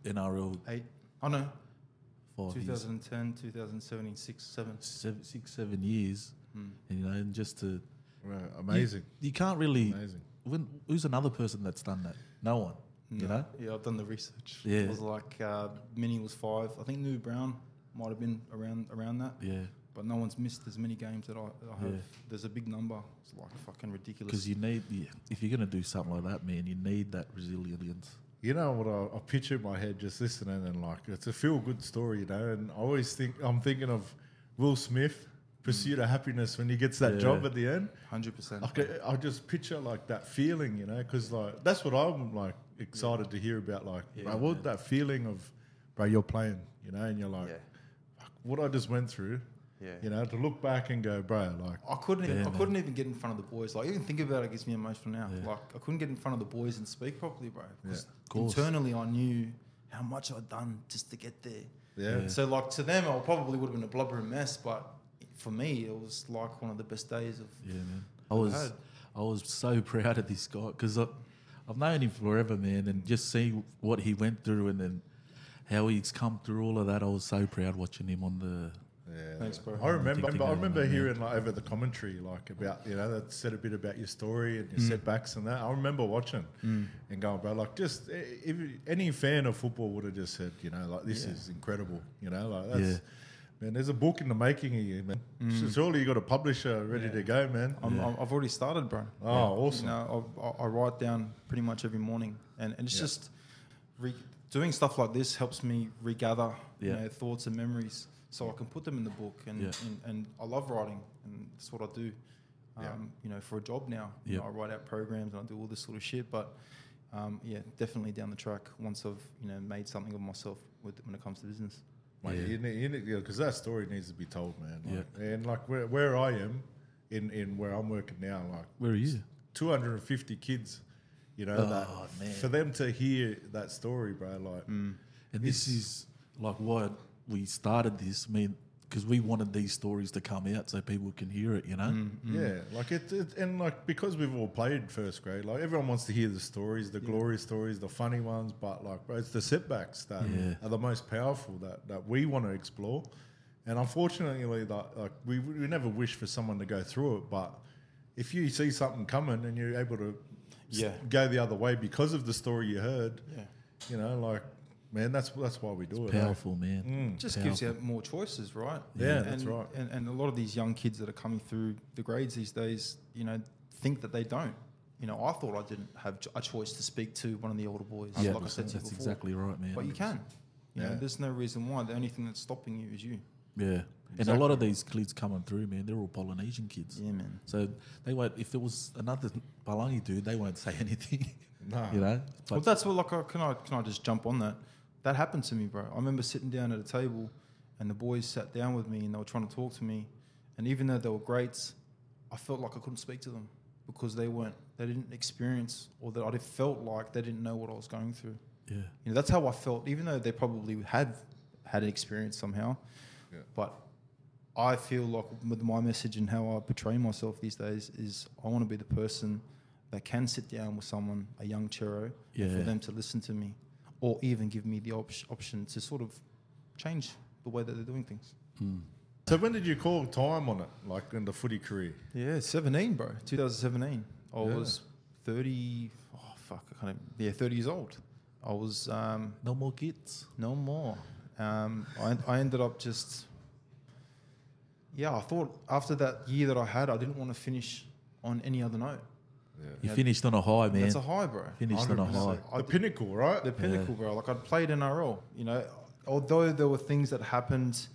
B: NRL.
D: Eight. Oh no.
B: Five years,
D: 2010, 2017, six, seven.
B: seven, six, seven years,
D: Mm.
B: and you know, and just to
C: Right. Amazing.
B: you, you can't really.
C: Amazing.
B: When who's another person that's done that? No one. You know.
D: Yeah, I've done the research.
B: Yeah.
D: It was like uh, Minnie was five. I think New Brown might have been around around that,
B: Yeah,
D: but no one's missed as many games that I, I have.
B: Yeah.
D: There's a big number. It's like fucking ridiculous.
B: because you need. Yeah, if you're gonna do something like that, man, you need that resilience.
C: You know what I, I picture in my head just listening and like it's a feel good story, you know. And I always think I'm thinking of Will Smith, Pursuit of Happiness, when he gets that
B: Yeah.
C: job at the end.
D: Hundred percent.
C: Like I, I just picture like that feeling, you know, because like that's what I'm like excited to hear about. Like,
B: Yeah,
C: bro, what
B: man.
C: that feeling of, bro, you're playing, you know, and you're like,
D: Yeah.
C: what I just went through,
D: Yeah.
C: you know, to look back and go, bro, like,
D: I couldn't. Even, I
B: man.
D: couldn't even get in front of the boys. Like even think about it, it gets me emotional now.
B: Yeah.
D: Like I couldn't get in front of the boys and speak properly, bro. 'cause
B: course.
D: internally, I knew how much I'd done just to get there.
C: yeah,
B: Yeah.
D: So like to them, I probably would have been a blubbering mess, but for me, it was like one of the best days of.
B: Yeah, man. I was
D: had.
B: I was so proud of this guy because I've known him forever, man, and just seeing what he went through and then how he's come through all of that. I was so proud watching him on the.
C: Yeah.
D: Thanks, bro.
C: I remember. I remember
B: that, yeah.
C: hearing like over the commentary, like about you know that said a bit about your story and your
B: Mm.
C: setbacks and that. I remember watching and going, bro, like just eh, if any fan of football would have just said, you know, like this
D: Yeah.
C: is incredible, you know, like that's.
B: Yeah.
C: Man, there's a book in the making of you, man. So Surely you got a publisher ready to go, man.
D: I'm,
B: Yeah.
D: I'm- I've already started, bro.
C: Oh, awesome.
D: You know, I, I- I write down pretty much every morning, and, and it's
C: Yeah.
D: just re- doing stuff like this helps me regather you know, thoughts and memories, so I can put them in the book. And,
B: Yeah.
D: and, and I love writing, and that's what I do. Um, You know, for a job now, you know, I write out programs and I do all this sort of shit. But um, yeah, definitely down the track once I've you know made something of myself with when it comes to business.
C: Mate,
B: Yeah.
C: you need, you need, because that story needs to be told, man.
B: Yeah.
C: And like where, where I am, in, in where I'm working now, like
B: Where are you?
C: 250 kids You know,
B: Oh,
C: that
B: man.
C: for them to hear that story, bro. Like, mm.
B: And this is like why we started this. I mean, because we wanted these stories to come out so people can hear it. You know.
C: Mm. yeah, like it, it, and like because we've all played first grade, like everyone wants to hear the stories, the glorious stories, the funny ones, but like, bro, it's the setbacks that
B: Yeah.
C: are the most powerful that that we want to explore. And unfortunately, like, like we, we never wish for someone to go through it, but if you see something coming and you're able to s-
D: Yeah.
C: go the other way because of the story you heard,
D: Yeah.
C: you know, like man, that's that's why we do it. eh?
B: Powerful man.
D: It just gives you more choices, right?
C: Yeah,
D: and,
C: that's right.
D: And, and a lot of these young kids that are coming through the grades these days, you know, think that they don't. You know, I thought I didn't have a choice to speak to one of the older boys,
B: Yeah,
D: like I said to you
B: that's
D: before.
B: exactly right, man.
D: But you can. You know,
C: Yeah.
D: there's no reason why. The only thing that's stopping you is you.
B: Yeah. And a lot of these kids coming through, man, they're all Polynesian kids.
D: Yeah, man.
B: So they won't. If it was another Palangi dude, they won't say anything.
C: Nah.
B: You know.
D: Well,
B: But
D: that's what. Like, I- can I can I just jump on that? That happened to me, bro. I remember sitting down at a table, and the boys sat down with me, and they were trying to talk to me, and even though they were greats, I felt like I couldn't speak to them because they weren't. They didn't experience, or that I felt like they didn't know what I was going through.
B: yeah.
D: You know, that's how I felt, even though they probably had had an experience somehow.
C: Yeah.
D: But I feel like with my message and how I portray myself these days is I want to be the person that can sit down with someone, a young Cherro, and for them to listen to me, or even give me the op- option to sort of change the way that they're doing things.
C: So when did you call time on it, like in the footy career?
D: Yeah, 17, bro. 2017. I
C: Yeah.
D: was 30. Oh, fuck. I can't. even- Yeah, 30 years old. I was um,
B: No more kids.
D: No more. Um, I, I ended up just, yeah, I thought after that year that I had, I didn't want to finish on any other note.
B: You
D: Yeah.
B: finished on a high, man.
D: That's a high, bro.
B: Finished on a
C: 100%.
B: high.
C: The pinnacle, right?
D: The pinnacle, bro. Like I'd played NRL, you know, although there were things that happened,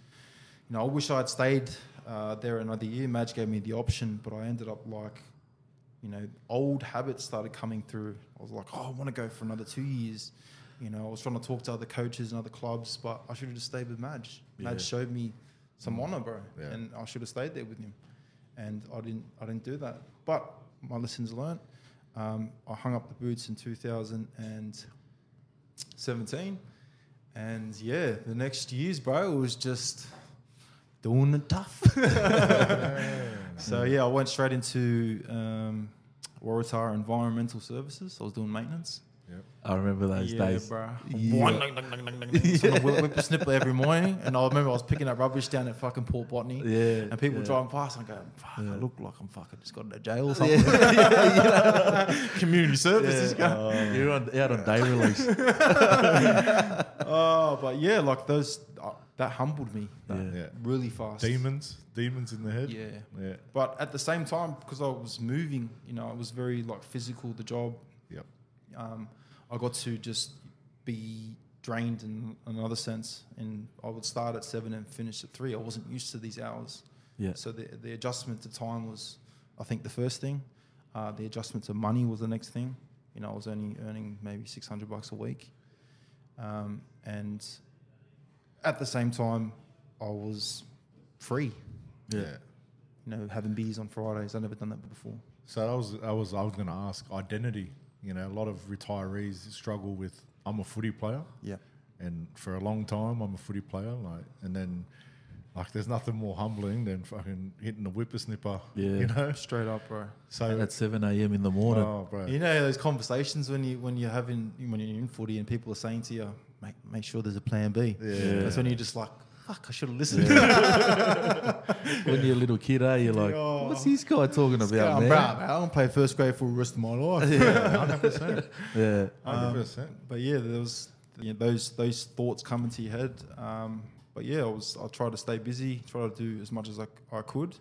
D: you know, I wish I'd stayed uh, there another year. Madge gave me the option, but I ended up like, you know, old habits started coming through. I was like, oh, I want to go for another two years. You know, I was trying to talk to other coaches and other clubs, but I should have just stayed with Madge. Madge showed me some honor, bro,
C: Yeah.
D: and I should have stayed there with him. And I didn't. I didn't do that. But my lessons learned. Um, I hung up the boots in 2017, and yeah, the next years, bro, was just doing it tough. so yeah, I went straight into um, Waratah Environmental Services. I was doing maintenance.
B: I remember those
D: yeah,
B: days.
D: bro.
B: Yeah.
D: So I whip snipper every morning, and I remember I was picking up rubbish down at fucking Port Botany.
B: Yeah,
D: And people
B: yeah.
D: driving past and going, fuck, I look like I'm fucking just got into jail or something. Community service, this guy.
B: You're on, out on day release.
D: Oh, but yeah, like those, uh, that humbled me that
B: Yeah.
C: Yeah.
D: really fast.
C: Demons, demons in the head.
D: Yeah.
C: yeah,
D: But at the same time, because I was moving, you know, I was very like physical, the job.
C: yep.
D: Um, I got to just be drained in another sense. And I would start at seven and finish at three. I wasn't used to these hours.
B: Yeah.
D: So the, the adjustment to time was, I think, the first thing. Uh, the adjustment to money was the next thing. You know, I was only earning maybe 600 bucks a week. Um, and at the same time, I was free.
C: Yeah.
D: You know, having beers on Fridays. I've never done that before.
C: So I was, I was, I was going to ask identity. You know, a lot of retirees struggle with. I'm a footy player,
D: Yeah.
C: and for a long time, I'm a footy player. Like, and then, like, there's nothing more humbling than fucking hitting the whippersnipper.
B: Yeah.
C: You know.
D: Straight up, bro.
C: So.
B: At 7 a.m. in the morning.
C: oh, bro.
D: You know those conversations when you when you're having when you're in footy and people are saying to you, make make sure there's a plan B.
C: Yeah.
D: That's when you're just like, fuck, I should have listened.
B: When you're a little kid, eh, you're like,
D: Oh.
B: what's this guy talking about,
D: I'm
B: man?
D: proud, man. I don't play first grade for the rest of my life.
C: Yeah, hundred percent,
B: Yeah.
C: hundred percent.
D: But yeah, there was you know, those those thoughts come into your head. Um, but yeah, I was I tried to stay busy, try to do as much as I, I could.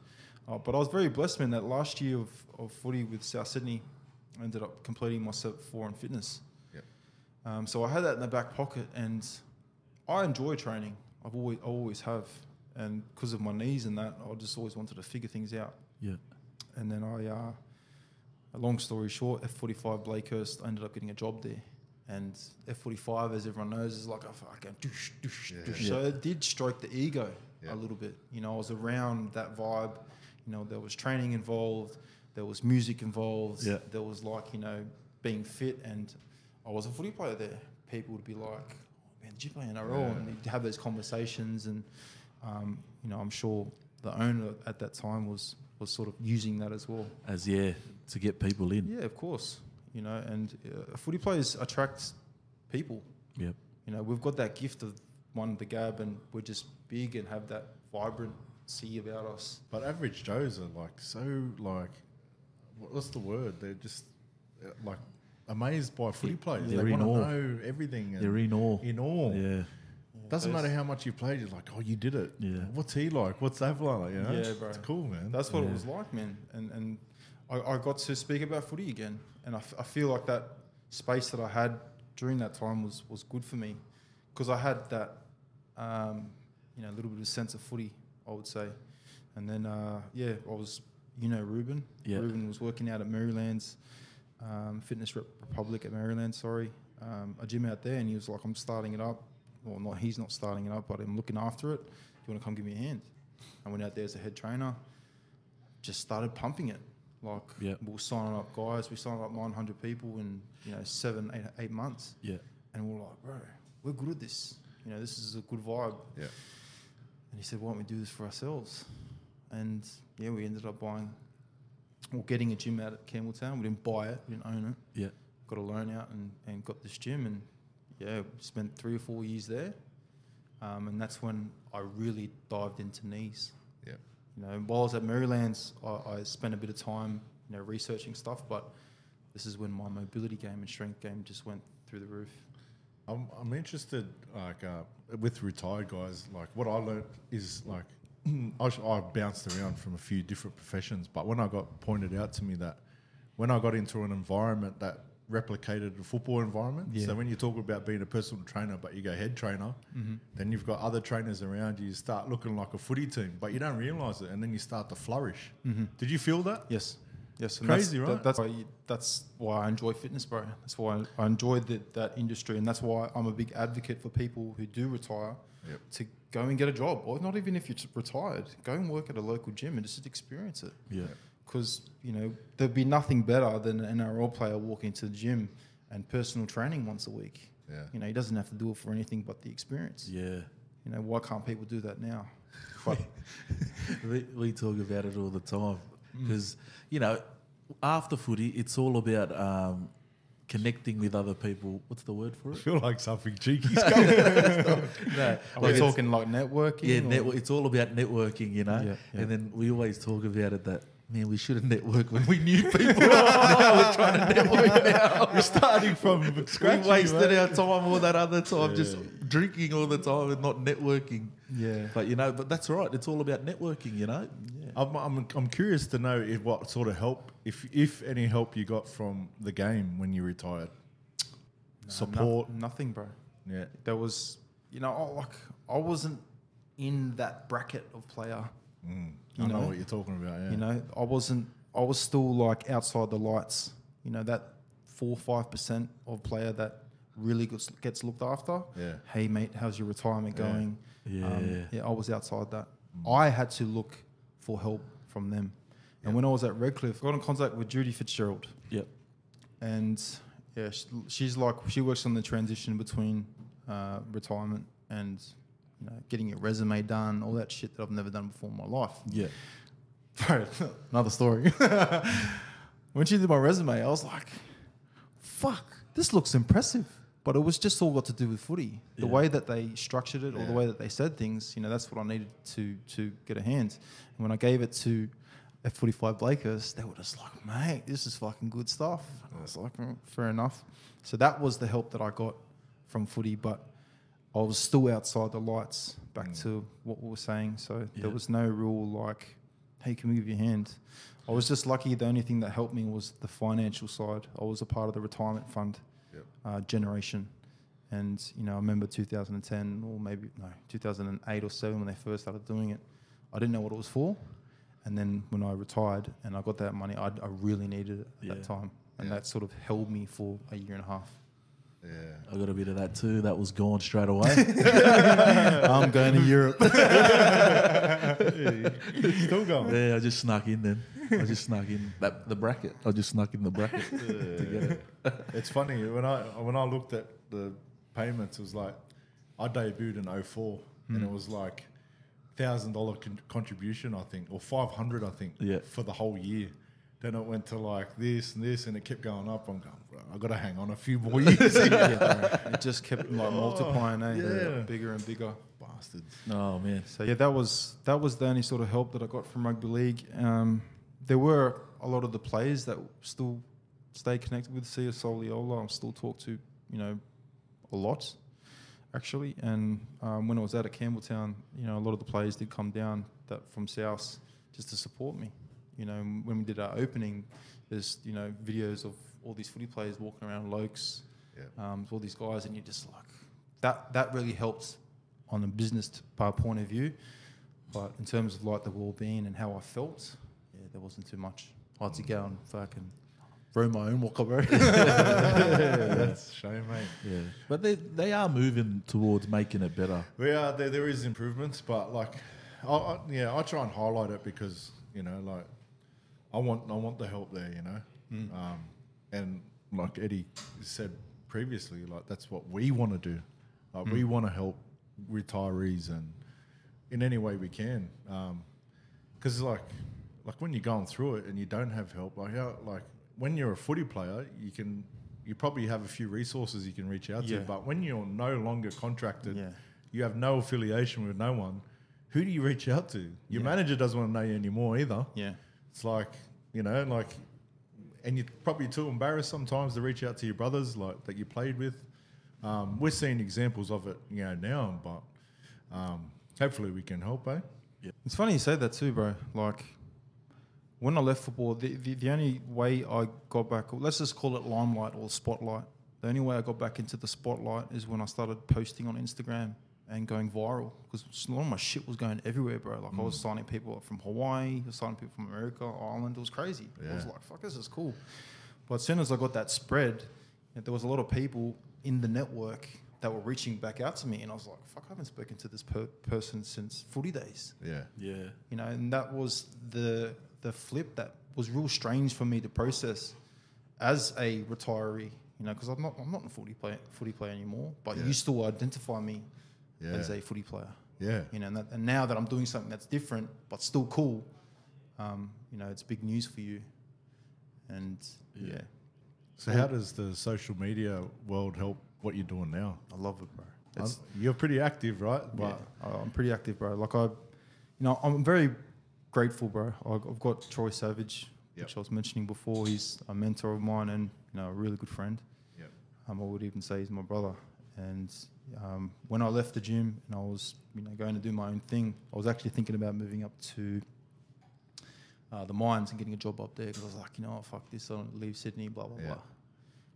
D: Uh, but I was very blessed, man. That last year of, of footy with South Sydney, I ended up completing my Cert four in fitness.
C: Yep.
D: Um, so I had that in the back pocket, and I enjoy training. I've always I always have, and because of my knees and that, I just always wanted to figure things out.
B: Yeah.
D: And then I, uh, a long story short, F45 Blakehurst, I ended up getting a job there. And F45, as everyone knows, is like a fucking doosh, doosh,
C: Yeah.
D: doosh. So it did stroke the ego
C: Yeah.
D: a little bit. You know, I was around that vibe. You know, there was training involved, there was music involved,
B: Yeah.
D: there was like, you know, being fit and I was a footy player there, people would be like, "Man, did you play NRL?"
C: Yeah.
D: And you'd have those conversations, and um, you know, I'm sure the owner at that time was was sort of using that as well.
B: As yeah, to get people in.
D: Yeah, of course. You know, and uh, footy players attract people.
B: Yep.
D: You know, we've got that gift of one the gab, and we're just big and have that vibrancy about us.
C: But average Joes are like so like, what's the word? They're just uh, like amazed by footy players.
B: They're
C: they want to know everything. and
B: They're in awe.
C: in awe.
B: Yeah.
C: Doesn't
D: Those-
C: matter how much you played. You're like, oh, you did it.
B: Yeah.
C: What's he like? What's that like? You know?
D: Yeah, bro.
C: It's cool, man.
D: That's what
B: Yeah.
D: it was like, man. And and I, I got to speak about footy again, and I, f- I feel like that space that I had during that time was was good for me, because I had that, um, you know, a little bit of sense of footy, I would say. And then uh, yeah, I was, you know, Ruben.
B: Yeah.
D: Ruben was working out at Maryland's um, Fitness Republic at Maryland. Sorry, um, a gym out there, and he was like, "I'm starting it up." Well, not he's not starting it up, but I'm looking after it. Do you want to come give me a hand? I went out there as a head trainer. Just started pumping it. Like
B: Yeah.
D: we were signing up guys. We signed up 900 people in you know seven, eight, eight months,
B: Yeah.
D: and we we're like, bro, we're good at this. You know, this is a good vibe.
C: yeah.
D: And he said, why don't we do this for ourselves? And yeah, we ended up buying, or getting a gym out at Campbelltown. We didn't buy it, we didn't own it.
B: Yeah.
D: Got a loan out and, and got this gym. And yeah, spent three or four years there. Um, and that's when I really dived into knees.
C: Yeah.
D: You know, while I was at Maryland's, I, I spent a bit of time, you know, researching stuff. But this is when my mobility game and strength game just went through the roof.
C: I'm, I'm interested, like, uh, with retired guys, like, what I learned is, like, I, bounced around from a few different professions, but when I got pointed out to me that when I got into an environment that replicated the football environment,
D: Yeah.
C: so when you talk about being a personal trainer, but you go head trainer, mm-hmm. then you've got other trainers around you, you start looking like a footy team, but you don't realize it, and then you start to flourish. Mm-hmm. Did you feel that?
D: Yes. Yes. and
C: Crazy,
D: that's,
C: right?
D: that's why that's why I enjoy fitness, bro. That's why I enjoy the, that industry, and that's why I'm a big advocate for people who do retire
C: Yep.
D: to go and get a job, or not even if you're retired, go and work at a local gym and just experience it.
B: Yeah.
D: Because you know there'd be nothing better than an NRL player walking to the gym and personal training once a week.
C: Yeah.
D: You know he doesn't have to do it for anything but the experience.
B: Yeah.
D: You know why can't people do that now?
B: We, we talk about it all the time
C: Mm.
B: because you know after footy it's all about um, connecting with other people what's the word for it?
C: I
B: it
C: feel like something cheeky's coming.
B: no
D: are we
B: it's-
D: talking like networking?
B: yeah
D: or-
B: network, it's all about networking you know
D: Yeah, yeah.
B: and then we always talk about it that man we should have networked when we knew people now we're trying to network now
C: We're starting from scratch.
B: we wasted
C: mate.
B: our time all that other time just drinking all the time and not networking
D: Yeah.
B: but you know but that's right it's all about networking you know
C: I'm, I'm, I'm curious to know if what sort of help, if if any help you got from the game when you retired.
D: Nah,
C: Support.
D: no- nothing, bro.
C: Yeah.
D: There was, you know, I- like I wasn't in that bracket of player.
C: Mm.
D: You
C: I know,
D: know?
C: what you're talking about. Yeah.
D: You know, I wasn't. I was still like outside the lights. You know, that four five percent of player that really gets, gets looked after.
C: Yeah.
D: Hey mate, how's your retirement
C: Yeah.
D: going?
B: Yeah.
D: Um, yeah. I was outside that. I had to look for help from them. And when I was at Redcliffe, I got in contact with Judy Fitzgerald.
B: yep
D: and yeah, she's like she works on the transition between uh, retirement and you know getting your resume done, all that shit that I've never done before in my life.
B: yeah
D: Bro, another story. when she did my resume, I was like, "Fuck, this looks impressive." But it was just all got to do with footy. The
B: Yeah.
D: way that they structured it, or
C: Yeah.
D: the way that they said things, you know, that's what I needed to to get a hand. And when I gave it to F45 Blakers, they were just like, "Mate, this is fucking good stuff." I was like, "Mm, "Fair enough." So that was the help that I got from footy, but I was still outside the lights. Back to what we were saying, so
B: Yeah.
D: there was no real like, "Hey, can we give you a hand?" I was just lucky. The only thing that helped me was the financial side. I was a part of the retirement fund. Uh, generation, and you know, I remember 2010 or maybe no 2008 or seven when they first started doing it. I didn't know what it was for, and then when I retired and I got that money, I, I really needed it at
B: Yeah.
D: that time, and
C: Yeah.
D: that sort of held me for a year and a half.
C: Yeah.
B: I got a bit of that too. That was gone straight away.
D: I'm going to Europe.
C: Still going.
B: yeah, I just snuck in then. I just snuck in that the bracket. I just snuck in the bracket to get it.
C: It's funny when I when I looked at the payments, it was like I debuted in 04 and
B: Hmm.
C: it was like thousand dollar contribution, I think, or five hundred, I think,
B: Yeah.
C: for the whole year. Then it went to like this and this, and it kept going up. I'm going, bro, I got to hang on a few more years.
D: yeah, bro. It just kept like multiplying, eh?
C: yeah.
D: Bigger and bigger.
C: Bastards.
B: Oh man.
D: So yeah, that was that was the only sort of help that I got from rugby league. Um, there were a lot of the players that still stay connected with Sia Soliola. I still talk to, you know, a lot actually. And um, when I was out at Campbelltown, you know, a lot of the players did come down that from South just to support me. You know, when we did our opening, there's you know videos of all these footy players walking around Lokes,
C: Yeah.
D: um, all these guys, and you're just like, that that really helps on a business t- uh, point of view. But in terms of like the well-being and how I felt, yeah, there wasn't too much. I had to go and fucking roam my own walk bro.
C: That's a shame, mate.
B: Yeah, but they they are moving towards making it better.
C: We are there. There is improvements, but like, I, I, yeah, I try and highlight it because you know, like, I want I want the help there, you know, mm. um, and like Eddie said previously, like that's what we want to do. Like, we mm. want to help retirees and in any way we can, um, because like, like when you're going through it and you don't have help, like how like when you're a footy player, you can. You probably have a few resources you can reach out
D: Yeah.
C: to, but when you're no longer contracted,
D: Yeah.
C: you have no affiliation with no one. Who do you reach out to? Your
D: Yeah.
C: manager doesn't want to know you anymore either.
D: yeah,
C: It's like you know, like, and you're probably too embarrassed sometimes to reach out to your brothers, like that you played with. Um, we're seeing examples of it, you know, now, but um, hopefully we can help, eh? Yeah.
D: It's funny you say that too, bro. Like when I left football, the, the, the only way I got back, let's just call it limelight or spotlight. The only way I got back into the spotlight is when I started posting on Instagram and going viral because a lot of my shit was going everywhere, bro. Like I was mm. signing people from Hawaii, I was signing people from America, Ireland. It was crazy. I was like, fuck, this is cool. But as soon as I got that spread, there was a lot of people in the network that were reaching back out to me, and I was like, fuck, I haven't spoken to this per- person since footy days
C: Yeah.
B: Yeah,
D: you know, and that was the the flip that was real strange for me to process as a retiree. You know, because I'm not I'm not a footy player footy player anymore, but
C: Yeah.
D: you still identify me
C: Yeah.
D: as a footy player.
C: Yeah.
D: You know, and, that, and now that I'm doing something that's different but still cool, um, you know, it's big news for you. And
B: Yeah.
D: yeah,
C: So how does the social media world help what you're doing now?
D: I love it, bro. It's,
C: you're pretty active, right?
D: yeah, I- I'm pretty active, bro. Like I, you know, I'm very grateful, bro. I've got Troy Savage,
C: Yep.
D: which I was mentioning before. He's a mentor of mine and you know a really good friend.
C: Yep.
D: Um, I would even say he's my brother. And um, when I left the gym and I was, you know, going to do my own thing, I was actually thinking about moving up to uh, the mines and getting a job up there because I was like, you know what, fuck this, I to leave Sydney, blah blah
C: Yeah.
D: blah.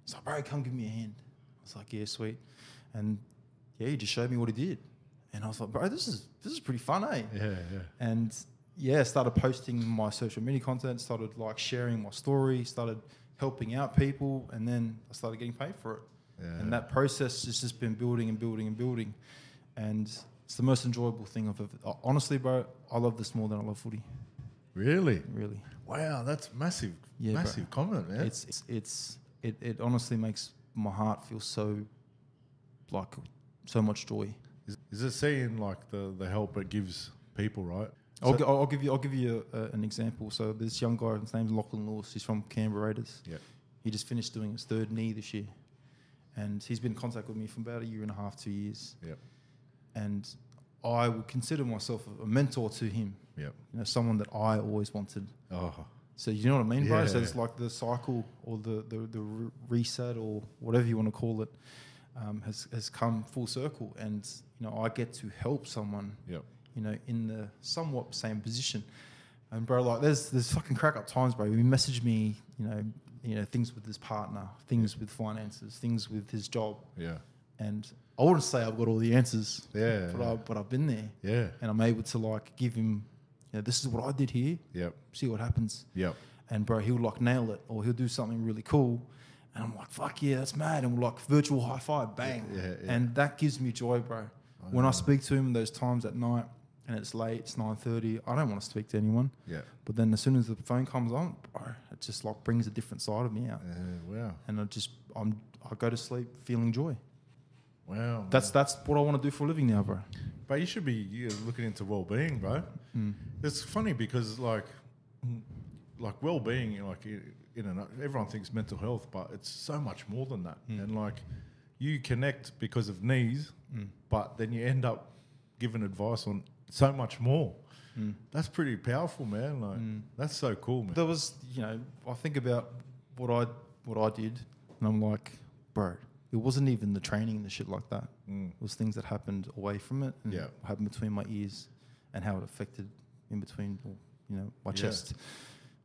D: He's like, bro, come give me a hand. I was like, yeah, sweet. And yeah, he just showed me what he did, and I was like, bro, this is this is pretty fun, eh?
C: Yeah, yeah.
D: and yeah, started posting my social media content, started like sharing my story, started helping out people, and then I started getting paid for it.
C: Yeah.
D: And that process has just been building and building and building, and it's the most enjoyable thing I've ever. Uh, honestly, bro, I love this more than I love footy.
C: Really?
D: Really,
C: Wow, that's massive.
D: Yeah, bro.
C: massive comment, man.
D: it's it's, it's it, it honestly makes my heart feel so like so much joy.
C: Is, is it seeing like the, the help it gives people, right?
D: I'll, gi- I'll give you I'll give you a, a, an example. So this young guy, his name's Lachlan Lewis. He's from Canberra Raiders.
C: Yeah.
D: He just finished doing his third knee this year, and he's been in contact with me for about a year and a half, two years.
C: Yep.
D: And I would consider myself a mentor to him.
C: Yep.
D: You know, someone that I always wanted.
C: Oh,
D: So you know what I mean, bro? So it's like the cycle or the the, the re- reset or whatever you want to call it um, has has come full circle, and you know I get to help someone
C: yep.
D: you know, in the somewhat same position. And bro, like there's there's fucking crack up times, bro. He messaged me, you know, you know, things with his partner, things with finances, things with his job.
C: Yeah.
D: And I wouldn't say I've got all the answers.
C: Yeah,
D: But
C: yeah.
D: I but I've been there.
C: Yeah.
D: And I'm able to like give him, you know, this is what I did here,
C: Yep.
D: see what happens.
C: Yep.
D: And bro, he'll like nail it or he'll do something really cool. And I'm like, fuck yeah, that's mad. And we're like, virtual high five, bang.
C: Yeah, yeah.
D: And that gives me joy, bro. when I speak to him those times at night and it's late, it's 9.30, I don't want to speak to anyone.
C: Yeah.
D: But then as soon as the phone comes on, bro, it just like brings a different side of me out.
C: Yeah, wow.
D: And I just, I'm, I go to sleep feeling joy.
C: Wow.
D: That's that's what I want to do for a living now, bro.
C: But you should be you know, looking into well-being, bro.
D: Mm.
C: It's funny because like, like well-being, you know, like in in everyone thinks mental health, but it's so much more than that.
D: Mm.
C: And like, you connect because of knees, but then you end up giving advice on so much more.
D: Mm.
C: That's pretty powerful, man. Like, that's so cool, man.
D: There was, you know, I think about what I what I did, and I'm like, bro, it wasn't even the training and the shit like that. It was things that happened away from it, and
C: Yeah.
D: happened between my ears, and how it affected in between, you know, my
C: Yeah.
D: chest,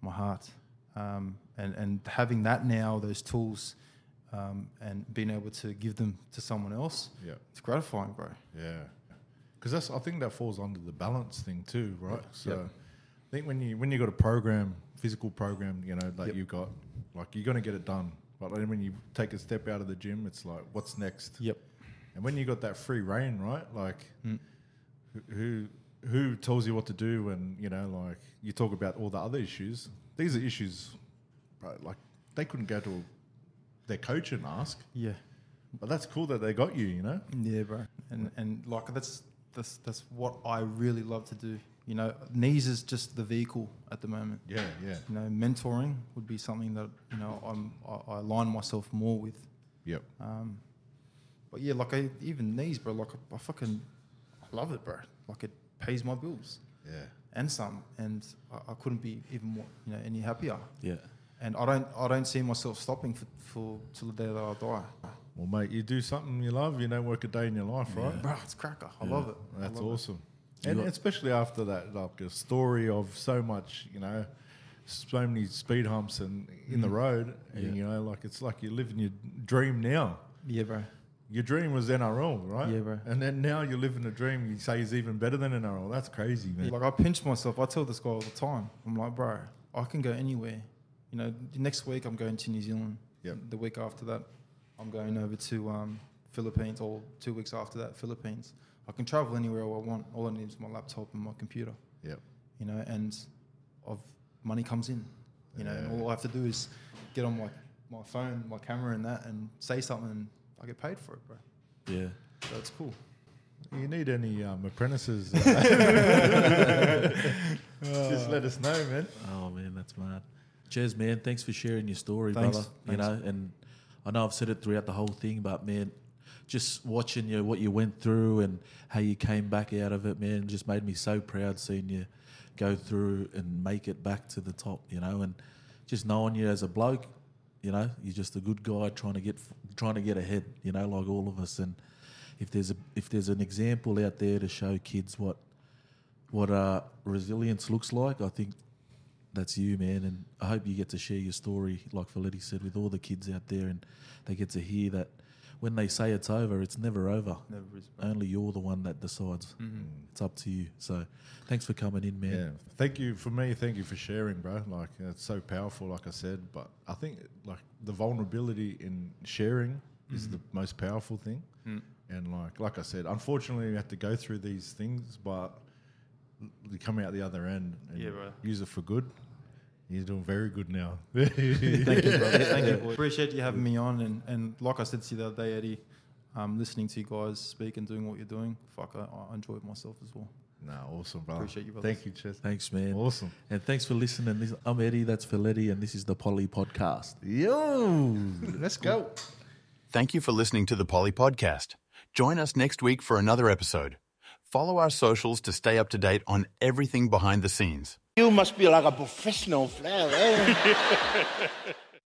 D: my heart, um, and and having that now, those tools, um, and being able to give them to someone else,
C: Yeah.
D: it's gratifying, bro.
C: Yeah, because that's I think that falls under the balance thing too, right? So
D: Yep.
C: I think when you when you got a program, physical program, you know, like
D: Yep.
C: you got, like you're gonna get it done. But then when you take a step out of the gym, it's like, what's next?
D: Yep.
C: And when you got that free reign, right? Like,
D: Mm.
C: who- who who tells you what to do? And you know, like you talk about all the other issues. These are issues, bro, like they couldn't go to their coach and ask.
D: Yeah.
C: But that's cool that they got you. You know.
D: Yeah, bro. And and like that's that's that's what I really love to do. You know, knees is just the vehicle at the moment.
C: Yeah, yeah,
D: You know, mentoring would be something that you know I'm I, I align myself more with.
C: yep.
D: Um, but yeah, like I, even knees, bro. Like I, I fucking I love it, bro. Like it pays my bills
C: Yeah.
D: and some, and I, I couldn't be even more you know any happier.
B: Yeah.
D: And I don't I don't see myself stopping for, for till the day that I die.
C: Well, mate, you do something you love. You don't work a day in your life, right?
D: Bro, it's cracker. I love it.
C: That's
D: love it.
C: awesome. And especially after that, like a story of so much, you know, so many speed humps and in the mm. road, and
B: Yeah.
C: you know, like it's like you're living your dream now.
D: Yeah, bro.
C: Your dream was NRL, right?
D: Yeah, bro.
C: And then now you're living a dream. You say is even better than NRL. That's crazy, man.
D: Like I pinch myself. I tell this guy all the time. I'm like, bro, I can go anywhere. You know, next week I'm going to New Zealand.
C: Yeah.
D: The week after that, I'm going over to um, Philippines. Or two weeks after that, Philippines. I can travel anywhere I want. All I need is my laptop and my computer.
C: Yep.
D: You know, and of money comes in. You know, and
C: Yeah.
D: all I have to do is get on my my phone, my camera, and that, and say something, and I get paid for it, bro.
B: Yeah.
D: So it's cool.
C: You need any um, apprentices? uh, just let us know, man.
B: Oh man, that's mad. Cheers, man. Thanks for sharing your story,
D: Thanks.
B: brother. You know, and I know I've said it throughout the whole thing, but man, just watching you, what you went through, and how you came back out of it, man, just made me so proud seeing you go through and make it back to the top. You know, and just knowing you as a bloke, you know, you're just a good guy trying to get trying to get ahead. You know, like all of us. And if there's a if there's an example out there to show kids what what uh, resilience looks like, I think that's you, man. And I hope you get to share your story, like Feletti said, with all the kids out there, and they get to hear that when they say it's over, it's never over.
D: Never is.
B: Only you're the one that decides. Mm-hmm. It's up to you. So, thanks for coming in, man.
C: Yeah. Thank you for me. Thank you for sharing, bro. Like it's so powerful, like I said. But I think like the vulnerability in sharing is mm-hmm. the most powerful thing. Mm. And like like I said, unfortunately, we have to go through these things, but you come out the other end and
D: Yeah,
C: use it for good. You're doing very good now.
D: Thank you, brother. Thank you. boy. Appreciate you having me on. And, and like I said to you the other day, Eddie, um, listening to you guys speak and doing what you're doing, fuck, I, I enjoyed myself as well.
C: nah, awesome, brother.
D: Appreciate you, brothers.
C: Thank you, Chess.
B: Thanks, man.
C: Awesome.
B: And thanks for listening. This, I'm Eddie. That's Feletti, and this is the Poly Podcast.
C: Yo, let's go.
A: Thank you for listening to the Poly Podcast. Join us next week for another episode. Follow our socials to stay up to date on everything behind the scenes.
E: You must be like a professional player, eh?